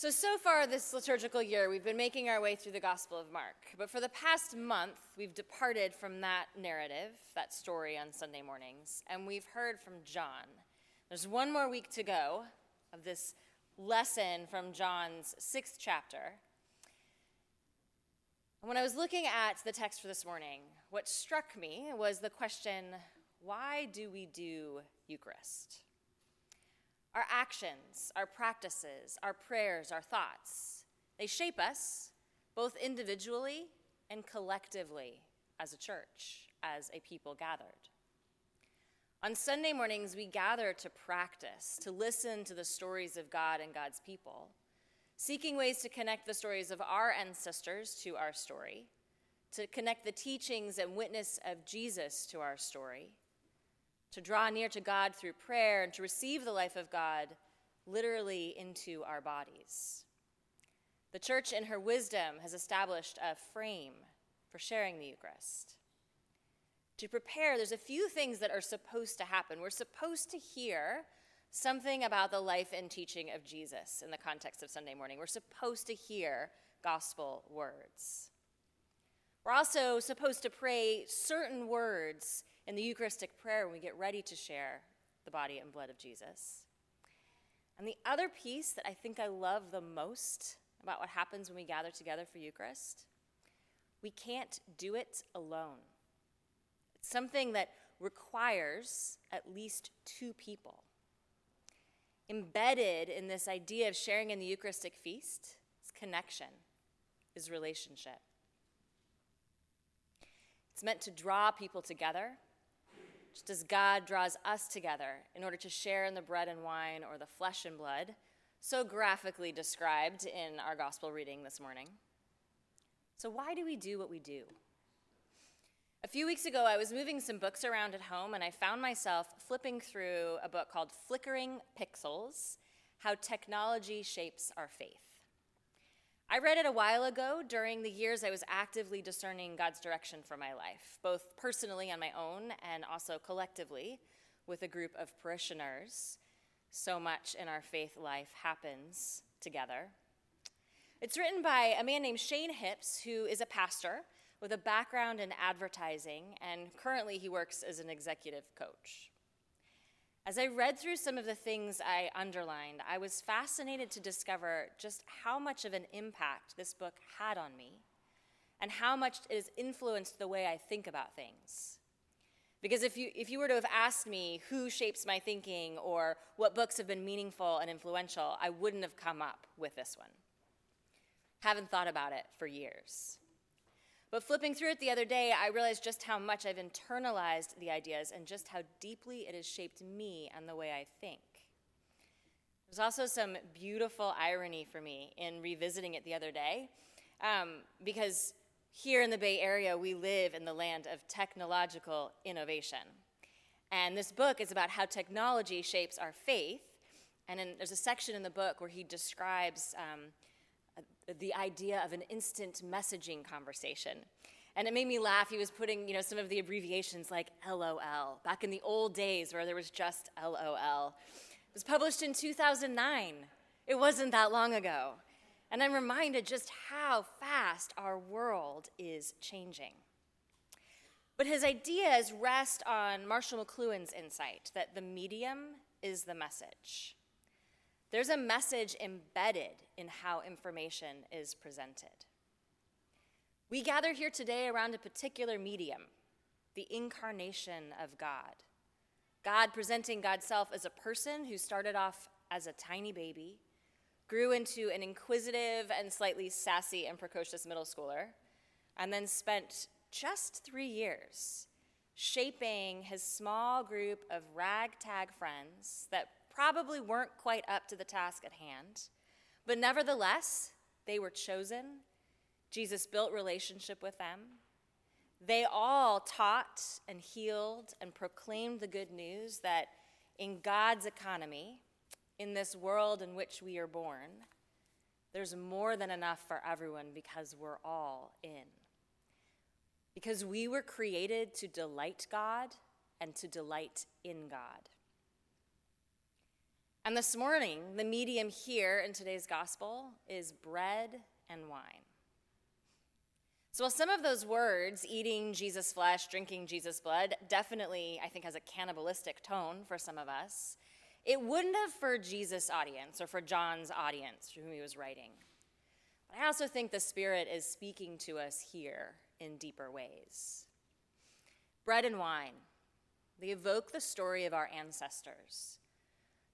So, so far this liturgical year, we've been making our way through the Gospel of Mark. But for the past month, we've departed from that narrative, that story on Sunday mornings, and we've heard from John. There's one more week to go of this lesson from John's sixth chapter. And when I was looking at the text for this morning, what struck me was the question why do we do Eucharist? Our actions, our practices, our prayers, our thoughts, they shape us both individually and collectively as a church, as a people gathered. On Sunday mornings, we gather to practice, to listen to the stories of God and God's people, seeking ways to connect the stories of our ancestors to our story, to connect the teachings and witness of Jesus to our story, to draw near to God through prayer, and to receive the life of God literally into our bodies. The church, in her wisdom, has established a frame for sharing the Eucharist. To prepare, there's a few things that are supposed to happen. We're supposed to hear something about the life and teaching of Jesus in the context of Sunday morning. We're supposed to hear gospel words. We're also supposed to pray certain words in the Eucharistic prayer when we get ready to share the body and blood of Jesus. And the other piece that I think I love the most about what happens when we gather together for Eucharist, we can't do it alone. It's something that requires at least two people. Embedded in this idea of sharing in the Eucharistic feast is connection, is relationship. It's meant to draw people together just as God draws us together in order to share in the bread and wine or the flesh and blood, so graphically described in our gospel reading this morning. So, why do we do what we do? A few weeks ago, I was moving some books around at home and I found myself flipping through a book called Flickering Pixels How Technology Shapes Our Faith. I read it a while ago during the years I was actively discerning God's direction for my life, both personally on my own and also collectively with a group of parishioners. So much in our faith life happens together. It's written by a man named Shane Hipps, who is a pastor with a background in advertising, and currently he works as an executive coach. As I read through some of the things I underlined, I was fascinated to discover just how much of an impact this book had on me and how much it has influenced the way I think about things. Because if you, if you were to have asked me who shapes my thinking or what books have been meaningful and influential, I wouldn't have come up with this one. Haven't thought about it for years. But flipping through it the other day, I realized just how much I've internalized the ideas and just how deeply it has shaped me and the way I think. There's also some beautiful irony for me in revisiting it the other day, um, because here in the Bay Area, we live in the land of technological innovation. And this book is about how technology shapes our faith. And in, there's a section in the book where he describes um, the idea of an instant messaging conversation. And it made me laugh. He was putting, you know, some of the abbreviations like LOL, back in the old days where there was just LOL. It was published in 2009. It wasn't that long ago. And I'm reminded just how fast our world is changing. But his ideas rest on Marshall McLuhan's insight that the medium is the message. There's a message embedded in how information is presented. We gather here today around a particular medium, the incarnation of God. God presenting God's self as a person who started off as a tiny baby, grew into an inquisitive and slightly sassy and precocious middle schooler, and then spent just three years shaping his small group of ragtag friends that probably weren't quite up to the task at hand, but nevertheless, they were chosen. Jesus built relationship with them. They all taught and healed and proclaimed the good news that in God's economy, in this world in which we are born, there's more than enough for everyone because we're all in. Because we were created to delight God and to delight in God. And this morning, the medium here in today's gospel is bread and wine. So, while some of those words, eating Jesus' flesh, drinking Jesus' blood, definitely, I think, has a cannibalistic tone for some of us, it wouldn't have for Jesus' audience or for John's audience to whom he was writing. But I also think the Spirit is speaking to us here in deeper ways. Bread and wine, they evoke the story of our ancestors.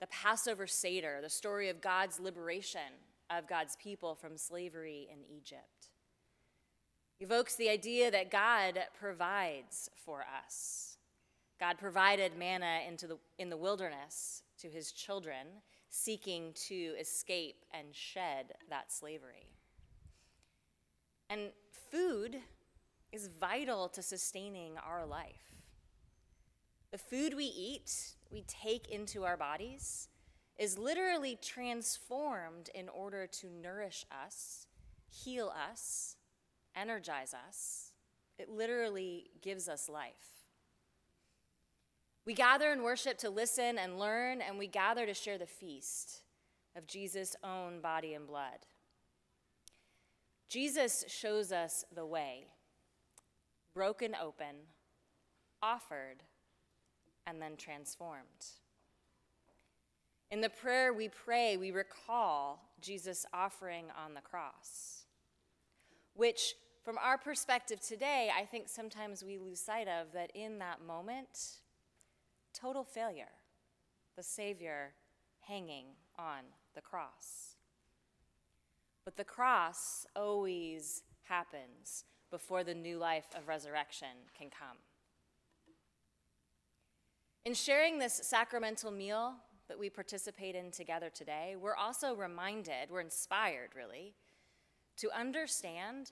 The Passover Seder, the story of God's liberation of God's people from slavery in Egypt. Evokes the idea that God provides for us. God provided manna into the, in the wilderness to his children seeking to escape and shed that slavery. And food is vital to sustaining our life. The food we eat, we take into our bodies, is literally transformed in order to nourish us, heal us, energize us. It literally gives us life. We gather in worship to listen and learn, and we gather to share the feast of Jesus' own body and blood. Jesus shows us the way broken open, offered, and then transformed. In the prayer we pray, we recall Jesus' offering on the cross, which, from our perspective today, I think sometimes we lose sight of that in that moment, total failure, the Savior hanging on the cross. But the cross always happens before the new life of resurrection can come. In sharing this sacramental meal that we participate in together today, we're also reminded, we're inspired really, to understand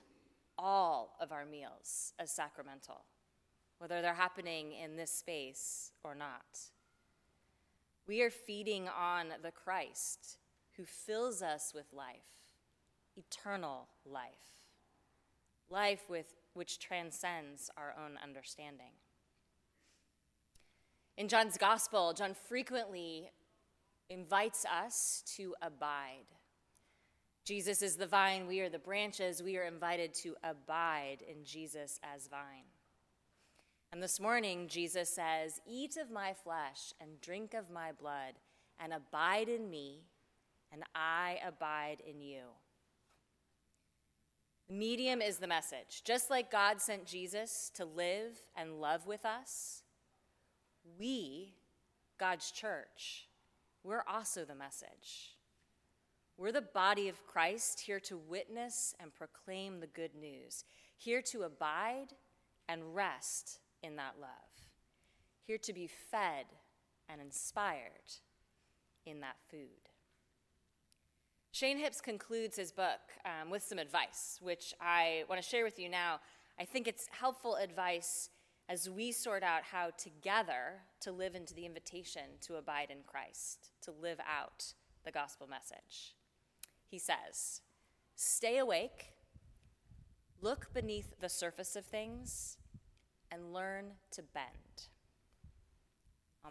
all of our meals as sacramental whether they're happening in this space or not. We are feeding on the Christ who fills us with life, eternal life, life with, which transcends our own understanding. In John's gospel, John frequently invites us to abide. Jesus is the vine, we are the branches. We are invited to abide in Jesus as vine. And this morning, Jesus says, Eat of my flesh and drink of my blood, and abide in me, and I abide in you. The medium is the message. Just like God sent Jesus to live and love with us, we, God's church, we're also the message. We're the body of Christ here to witness and proclaim the good news, here to abide and rest in that love, here to be fed and inspired in that food. Shane Hipps concludes his book um, with some advice, which I want to share with you now. I think it's helpful advice as we sort out how together to live into the invitation to abide in Christ, to live out the gospel message. He says, Stay awake, look beneath the surface of things, and learn to bend.